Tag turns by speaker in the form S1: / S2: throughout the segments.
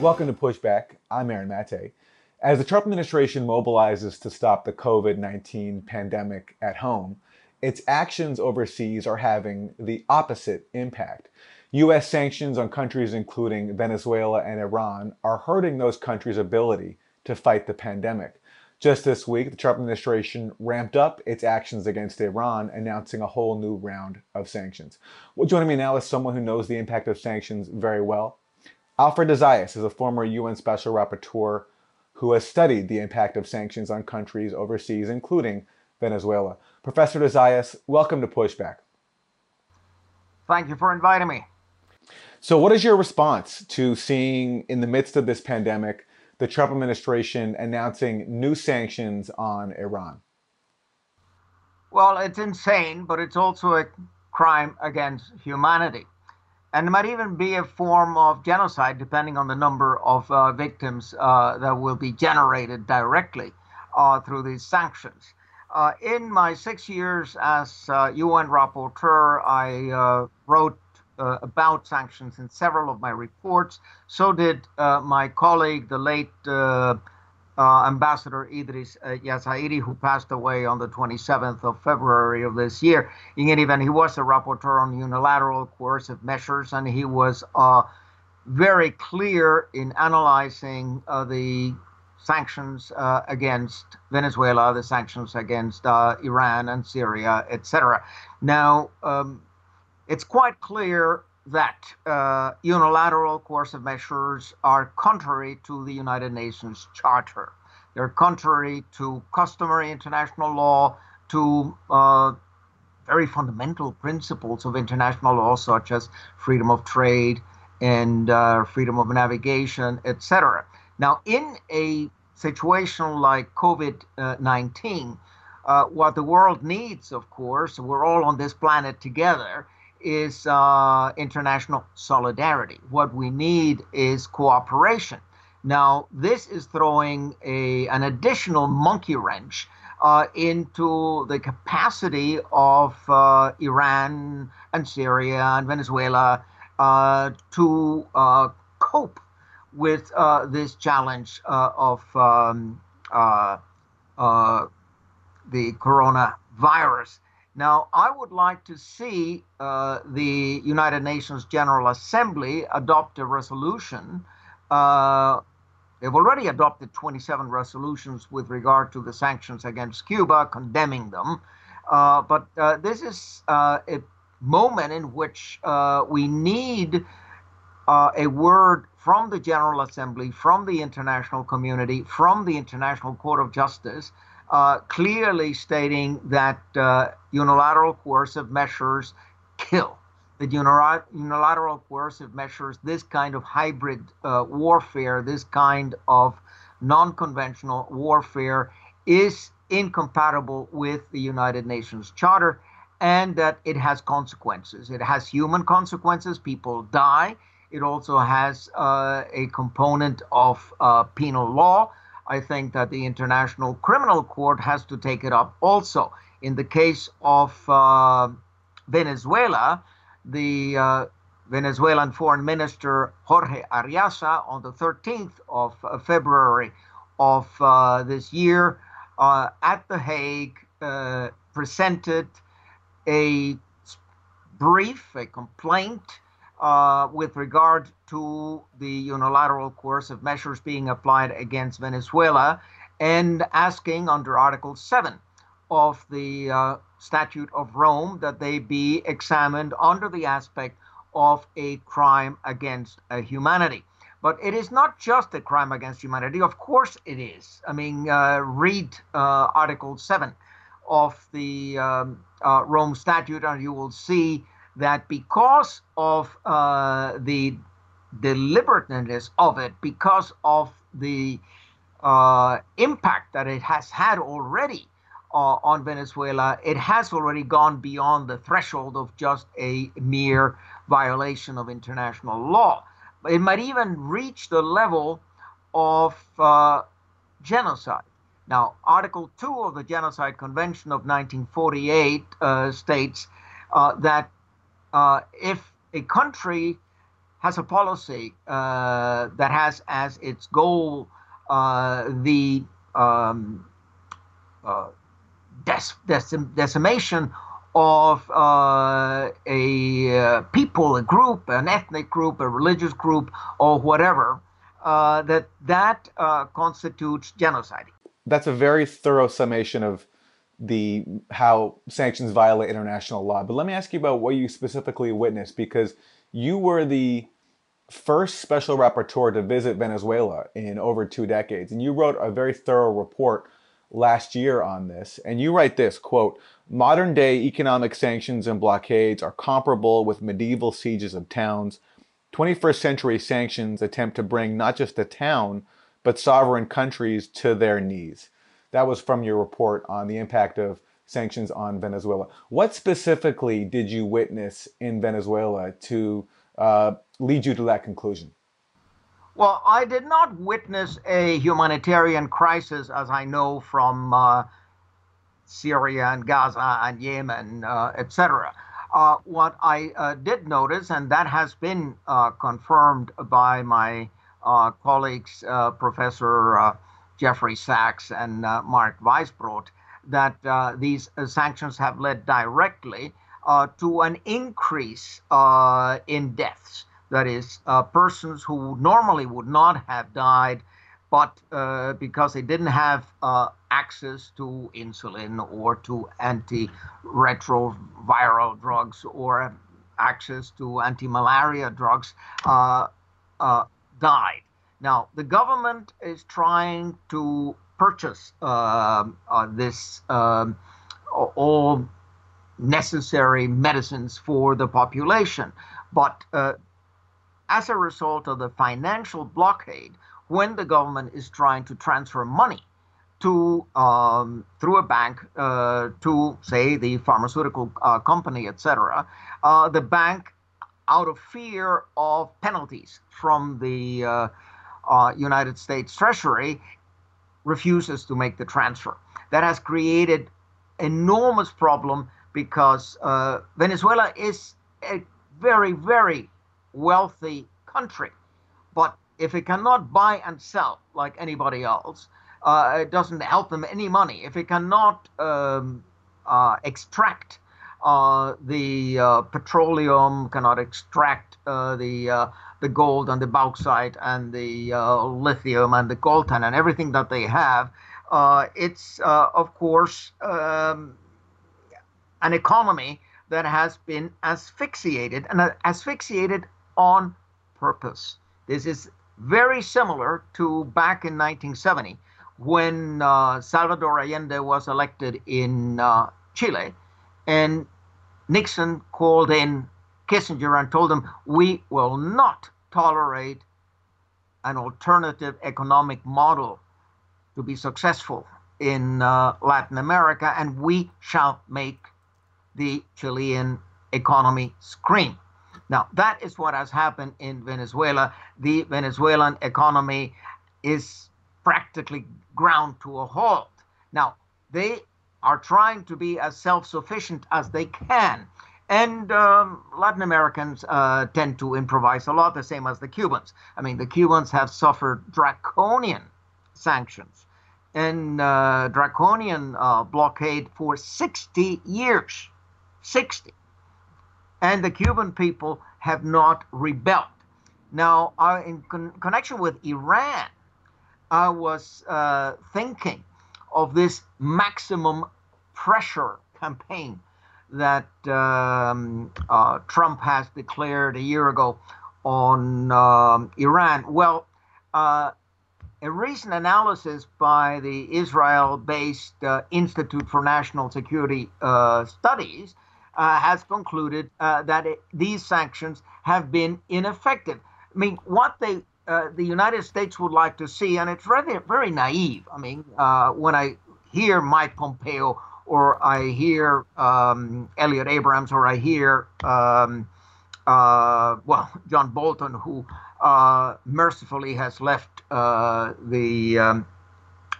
S1: Welcome to Pushback. I'm Aaron Mate. As the Trump administration mobilizes to stop the COVID 19 pandemic at home, its actions overseas are having the opposite impact. U.S. sanctions on countries including Venezuela and Iran are hurting those countries' ability to fight the pandemic. Just this week, the Trump administration ramped up its actions against Iran, announcing a whole new round of sanctions. Well, joining me now is someone who knows the impact of sanctions very well. Alfred de Zayas is a former UN Special Rapporteur who has studied the impact of sanctions on countries overseas, including Venezuela. Professor de Zayas, welcome to Pushback.
S2: Thank you for inviting me.
S1: So, what is your response to seeing, in the midst of this pandemic, the Trump administration announcing new sanctions on Iran?
S2: Well, it's insane, but it's also a crime against humanity and it might even be a form of genocide, depending on the number of uh, victims uh, that will be generated directly uh, through these sanctions. Uh, in my six years as UN uh, rapporteur, I uh, wrote about sanctions in several of my reports. So did my colleague, the late uh, Ambassador Idris uh, Jazairy, who passed away on the 27th of February of this year. In any event, he was a rapporteur on unilateral coercive measures, and he was uh, very clear in analyzing uh, the sanctions uh, against Venezuela, the sanctions against uh, Iran and Syria, etc. Now, um, it's quite clear that uh, unilateral coercive measures are contrary to the United Nations Charter. They're contrary to customary international law, to uh, very fundamental principles of international law, such as freedom of trade and uh, freedom of navigation, etc. Now, in a situation like COVID 19, uh, what the world needs, of course, we're all on this planet together, is uh, international solidarity. What we need is cooperation. Now, this is throwing a, an additional monkey wrench uh, into the capacity of uh, Iran and Syria and Venezuela uh, to uh, cope with uh, this challenge of um, the coronavirus. Now, I would like to see uh, the United Nations General Assembly adopt a resolution. Uh, they've already adopted 27 resolutions with regard to the sanctions against Cuba, condemning them. Uh, but uh, this is uh, a moment in which uh, we need a word from the General Assembly, from the international community, from the International Court of Justice uh, clearly stating that uh, unilateral coercive measures kill. That unilateral coercive measures, this kind of hybrid uh, warfare, this kind of non conventional warfare, is incompatible with the United Nations Charter and that it has consequences. It has human consequences, people die. It also has uh, a component of uh, penal law I think that the International Criminal Court has to take it up also. In the case of uh, Venezuela, the uh, Venezuelan Foreign Minister Jorge Arreaza on the 13th of uh, February of uh, this year uh, at The Hague uh, presented a brief, a complaint uh, with regard to the unilateral coercive measures being applied against Venezuela and asking under Article 7 of the uh, Statute of Rome that they be examined under the aspect of a crime against uh, humanity. But it is not just a crime against humanity. Of course, it is. I mean, uh, read uh, Article 7 of the um, Rome Statute, and you will see that because of uh, the deliberateness of it, because of the uh, impact that it has had already uh, on Venezuela, it has already gone beyond the threshold of just a mere violation of international law. It might even reach the level of uh, genocide. Now, Article 2 of the Genocide Convention of 1948 uh, states uh, that uh, if a country has a policy uh, that has as its goal uh, the um, uh, dec- decimation of uh, a uh, people, a group, an ethnic group, a religious group, or whatever, that that constitutes genocide.
S1: That's a very thorough summation of the how sanctions violate international law. But let me ask you about what you specifically witnessed, because you were the first special rapporteur to visit Venezuela in over two decades, and you wrote a very thorough report last year on this. And you write this quote, modern day economic sanctions and blockades are comparable with medieval sieges of towns. 21st century sanctions attempt to bring not just a town, but sovereign countries to their knees. That was from your report on the impact of sanctions on Venezuela. What specifically did you witness in Venezuela to uh, lead you to that conclusion?
S2: Well, I did not witness a humanitarian crisis as I know from uh, Syria and Gaza and Yemen, uh, etc. Uh, what I uh, did notice, and that has been uh, confirmed by my colleagues, Professor Jeffrey Sachs and Mark Weisbrot, that these sanctions have led directly to an increase in deaths that is, uh, persons who normally would not have died, but uh, because they didn't have uh, access to insulin or to antiretroviral drugs or access to anti-malaria drugs, uh, uh, died. Now, the government is trying to purchase um, uh, this um, all necessary medicines for the population, but as a result of the financial blockade when the government is trying to transfer money to um, through a bank uh, to say the pharmaceutical uh, company etc uh, the bank out of fear of penalties from the uh, united states treasury refuses to make the transfer that has created enormous problem because uh, venezuela is a very very wealthy country. But if it cannot buy and sell like anybody else, uh, it doesn't help them any money. If it cannot um, uh, extract uh, the uh, petroleum, cannot extract uh, the uh, the gold and the bauxite and the lithium and the coltan and everything that they have, it's of course um, an economy that has been asphyxiated and asphyxiated on purpose. This is very similar to back in 1970 when uh, Salvador Allende was elected in uh, Chile and Nixon called in Kissinger and told him, We will not tolerate an alternative economic model to be successful in uh, Latin America, and we shall make the Chilean economy scream. Now, that is what has happened in Venezuela. The Venezuelan economy is practically ground to a halt. Now, they are trying to be as self sufficient as they can. And um, Latin Americans uh, tend to improvise a lot, the same as the Cubans. I mean, the Cubans have suffered draconian sanctions and uh, draconian uh, blockade for 60 years. 60 and the Cuban people have not rebelled. Now, in con- connection with Iran, I was uh, thinking of this maximum pressure campaign that um, uh, Trump has declared a year ago on um, Iran. Well, uh, a recent analysis by the Israel based uh, Institute for National Security uh, Studies uh, has concluded uh, that it, these sanctions have been ineffective. I mean, what they uh, the United States would like to see, and it's very very naive. I mean, uh, when I hear Mike Pompeo or I hear um, Elliott Abrams or I hear um, uh, well John Bolton, who uh, mercifully has left the um,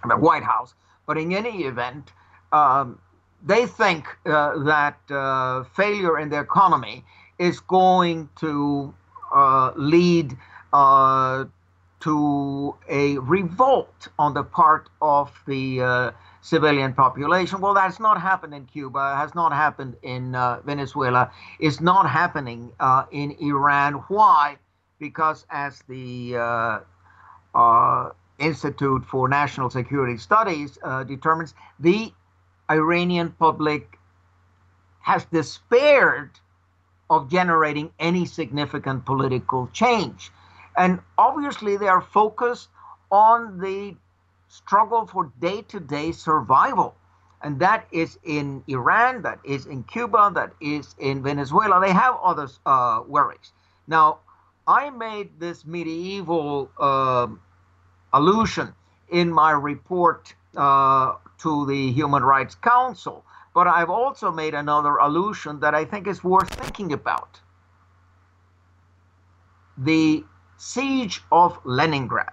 S2: the White House, but in any event. Um, they think uh, that uh, failure in the economy is going to uh, lead uh, to a revolt on the part of the uh, civilian population. Well, that's not happened in Cuba, has not happened in uh, Venezuela, is not happening uh, in Iran. Why? Because as the uh, uh, Institute for National Security Studies determines, the Iranian public has despaired of generating any significant political change. And obviously, they are focused on the struggle for day to day survival. And that is in Iran, that is in Cuba, that is in Venezuela. They have other uh, worries. Now, I made this medieval uh, allusion in my report uh, to the Human Rights Council, but I've also made another allusion that I think is worth thinking about. The siege of Leningrad.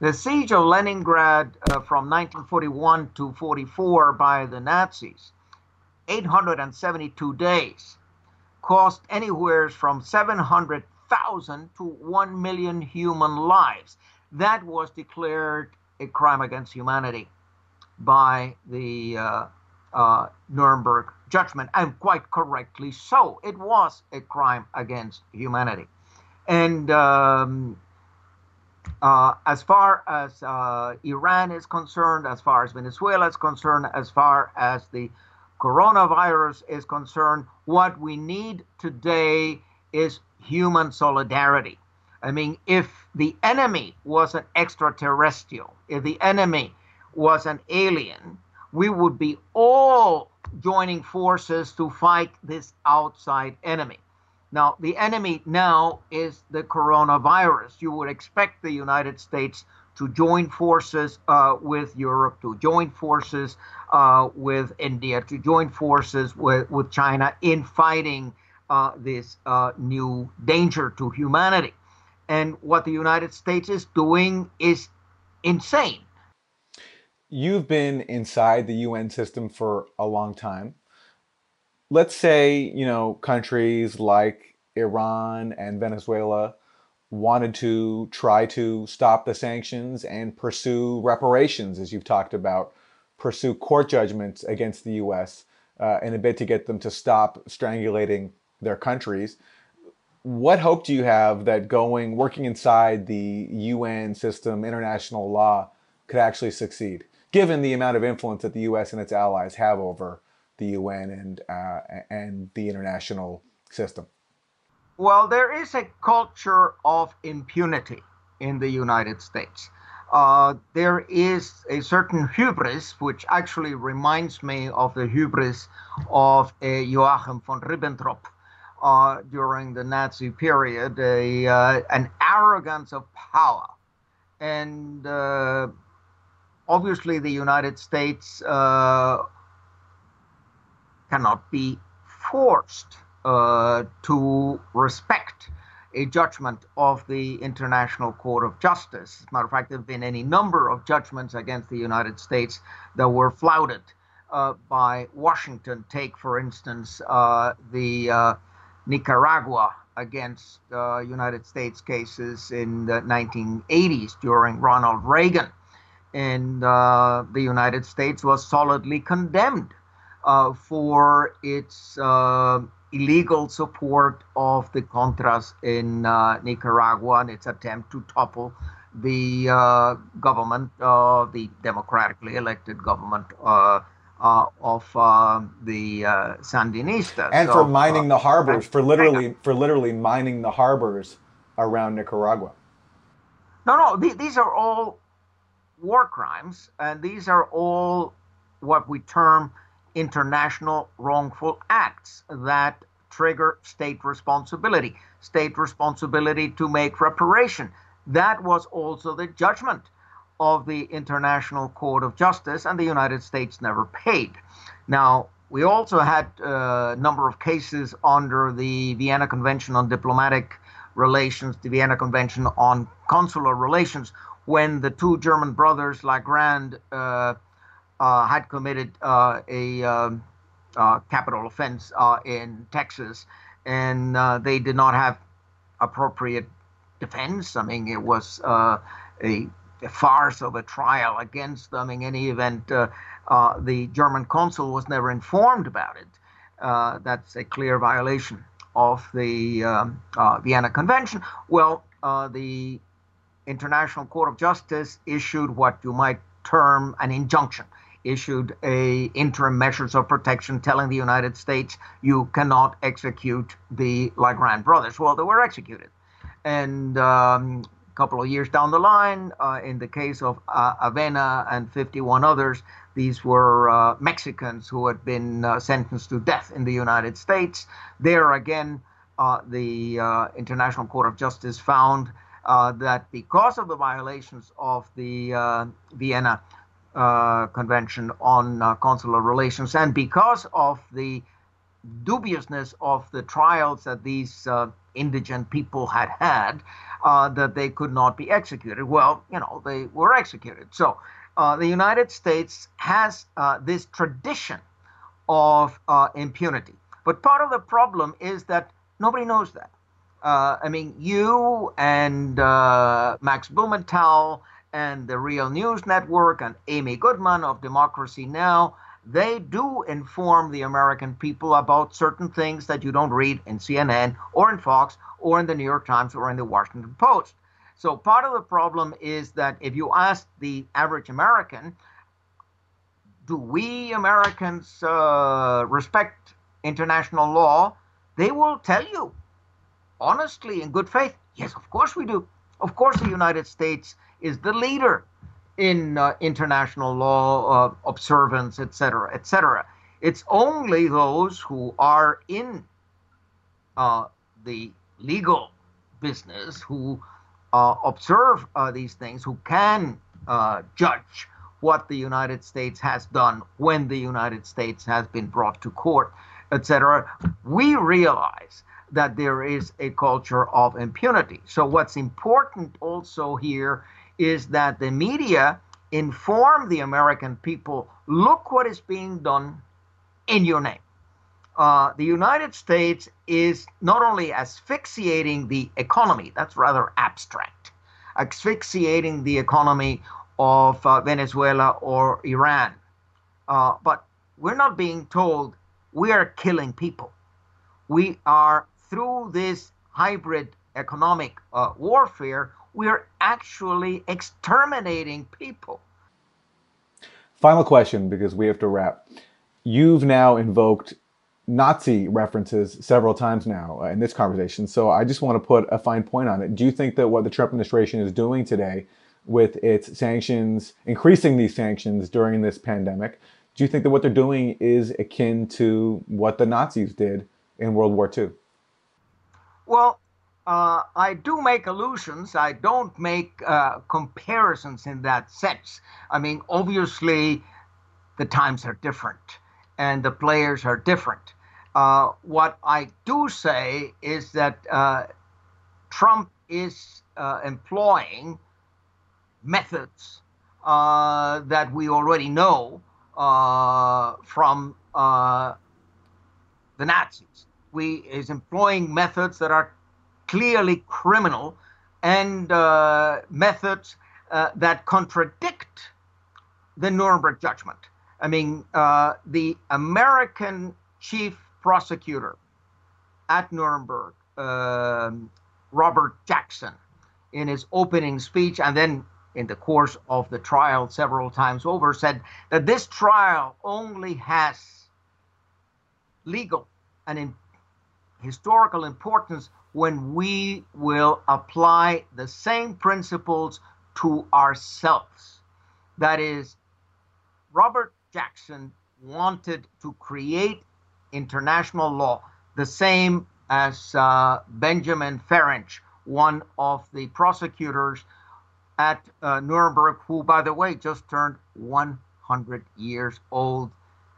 S2: The siege of Leningrad uh, from 1941 to 44 by the Nazis, 872 days, cost anywhere from 700,000 to 1 million human lives. That was declared a crime against humanity by the uh, uh, Nuremberg judgment, and quite correctly so. It was a crime against humanity. And um, uh, as far as uh, Iran is concerned, as far as Venezuela is concerned, as far as the coronavirus is concerned, what we need today is human solidarity. I mean, if the enemy was an extraterrestrial, if the enemy was an alien, we would be all joining forces to fight this outside enemy. Now, the enemy now is the coronavirus. You would expect the United States to join forces uh, with Europe, to join forces uh, with India, to join forces with, with China in fighting uh, this uh, new danger to humanity. And what the United States is doing is insane.
S1: You've been inside the UN system for a long time let's say you know countries like Iran and Venezuela wanted to try to stop the sanctions and pursue reparations, as you've talked about, pursue court judgments against the U.S. Uh, in a bid to get them to stop strangulating their countries. What hope do you have that going working inside the UN system, international law, could actually succeed, given the amount of influence that the U.S. and its allies have over the UN and uh, and the international system?
S2: Well, there is a culture of impunity in the United States. Uh, there is a certain hubris, which actually reminds me of the hubris of uh, Joachim von Ribbentrop uh, during the Nazi period, a, uh, an arrogance of power. And uh, obviously, the United States uh, cannot be forced uh, to respect a judgment of the International Court of Justice. As a matter of fact, there have been any number of judgments against the United States that were flouted uh, by Washington. Take, for instance, uh, the uh, Nicaragua against uh, United States cases in the 1980s during Ronald Reagan. And uh, the United States was solidly condemned uh, for its uh, illegal support of the Contras in uh, Nicaragua and its attempt to topple the uh, government, uh, the democratically elected government uh, of the Sandinistas.
S1: And for mining the harbors, for literally for literally mining the harbors around Nicaragua.
S2: No, no, th- these are all war crimes, and these are all what we term international wrongful acts that trigger state responsibility, state responsibility to make reparation. That was also the judgment of the International Court of Justice, and the United States never paid. Now, we also had a number of cases under the Vienna Convention on Diplomatic Relations, the Vienna Convention on Consular Relations, when the two German brothers, LaGrand, uh, had committed uh, a um, uh, capital offense in Texas, and they did not have appropriate defense. I mean, it was uh, a, a, farce of a trial against them. In any event, uh, uh, the German consul was never informed about it. Uh, that's a clear violation of the um, uh, Vienna Convention. Well, uh, the International Court of Justice issued what you might term an injunction issued a interim measures of protection telling the United States you cannot execute the LaGrand brothers. Well, they were executed. And um, a couple of years down the line, uh, in the case of uh, Avena and 51 others, these were uh, Mexicans who had been uh, sentenced to death in the United States. There again, uh, the uh, International Court of Justice found that because of the violations of the Vienna uh, Convention on uh, Consular Relations, and because of the dubiousness of the trials that these uh, indigent people had had, uh, that they could not be executed. Well, you know, they were executed. So uh, the United States has this tradition of impunity. But part of the problem is that nobody knows that. I mean, you and Max Blumenthal and the Real News Network and Amy Goodman of Democracy Now! They do inform the American people about certain things that you don't read in CNN or in Fox or in the New York Times or in the Washington Post. So part of the problem is that if you ask the average American, do we Americans uh, respect international law? They will tell you honestly, in good faith, yes, of course we do. Of course, the United States is the leader in uh, international law uh, observance, etc., etc. It's only those who are in uh, the legal business who uh, observe uh, these things, who can uh, judge what the United States has done when the United States has been brought to court, etc. We realize that there is a culture of impunity. So, what's important also here is that the media inform the American people look what is being done in your name. Uh, the United States is not only asphyxiating the economy, that's rather abstract, asphyxiating the economy of uh, Venezuela or Iran, uh, but we're not being told we are killing people. We are, through this hybrid economic uh, warfare, we're actually exterminating people.
S1: Final question because we have to wrap. You've now invoked Nazi references several times now uh, in this conversation. So I just want to put a fine point on it. Do you think that what the Trump administration is doing today with its sanctions, increasing these sanctions during this pandemic, do you think that what they're doing is akin to what the Nazis did in World War II?
S2: Well, uh, I do make allusions. I don't make uh, comparisons in that sense. I mean, obviously, the times are different and the players are different. Uh, what I do say is that uh, Trump is uh, employing methods uh, that we already know from the Nazis. We is employing methods that are clearly criminal and uh, methods uh, that contradict the Nuremberg judgment. I mean, uh, the American chief prosecutor at Nuremberg, um, Robert Jackson, in his opening speech and then in the course of the trial several times over, said that this trial only has legal and historical importance when we will apply the same principles to ourselves. That is, Robert Jackson wanted to create international law, the same as uh, Benjamin Ferencz, one of the prosecutors at uh, Nuremberg, who, by the way, just turned 100 years old.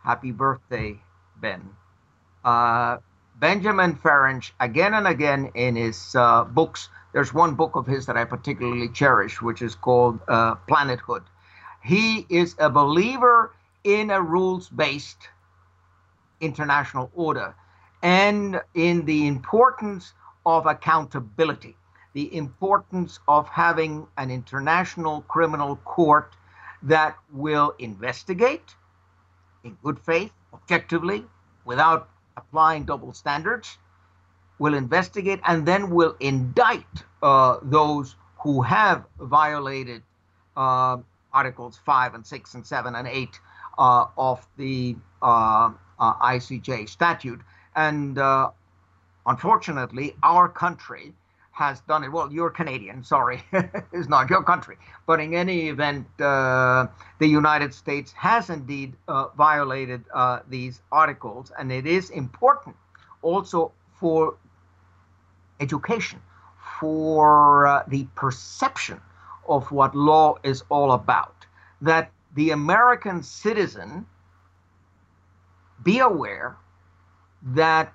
S2: Happy birthday, Ben. Uh, Benjamin Ferencz, again and again in his uh, books, there's one book of his that I particularly cherish, which is called uh, Planethood. He is a believer in a rules based international order and in the importance of accountability, the importance of having an international criminal court that will investigate in good faith, objectively, without applying double standards, will investigate and then will indict uh, those who have violated uh, Articles 5 and 6 and 7 and 8 uh, of the uh, uh, ICJ statute. And uh, unfortunately, our country has done it. Well, you're Canadian, sorry, it's not your country. But in any event, uh, the United States has indeed uh, violated uh, these articles, and it is important also for education, for uh, the perception of what law is all about. That the American citizen be aware that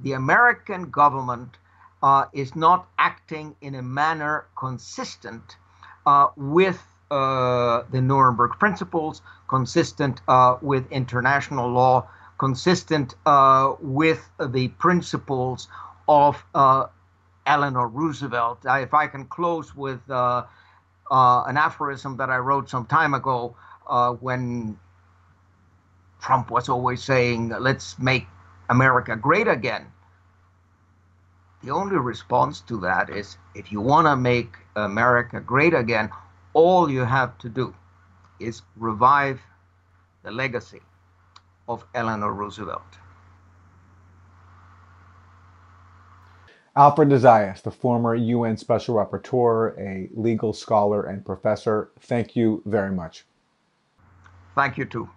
S2: the American government uh, is not acting in a manner consistent uh, with uh, the Nuremberg principles, consistent uh, with international law, consistent uh, with the principles of uh, Eleanor Roosevelt. if I can close with an aphorism that I wrote some time ago when Trump was always saying, let's make America great again. The only response to that is if you want to make America great again, all you have to do is revive the legacy of Eleanor Roosevelt.
S1: Alfred de the former UN Special Rapporteur, a legal scholar and professor, thank you very much.
S2: Thank you too.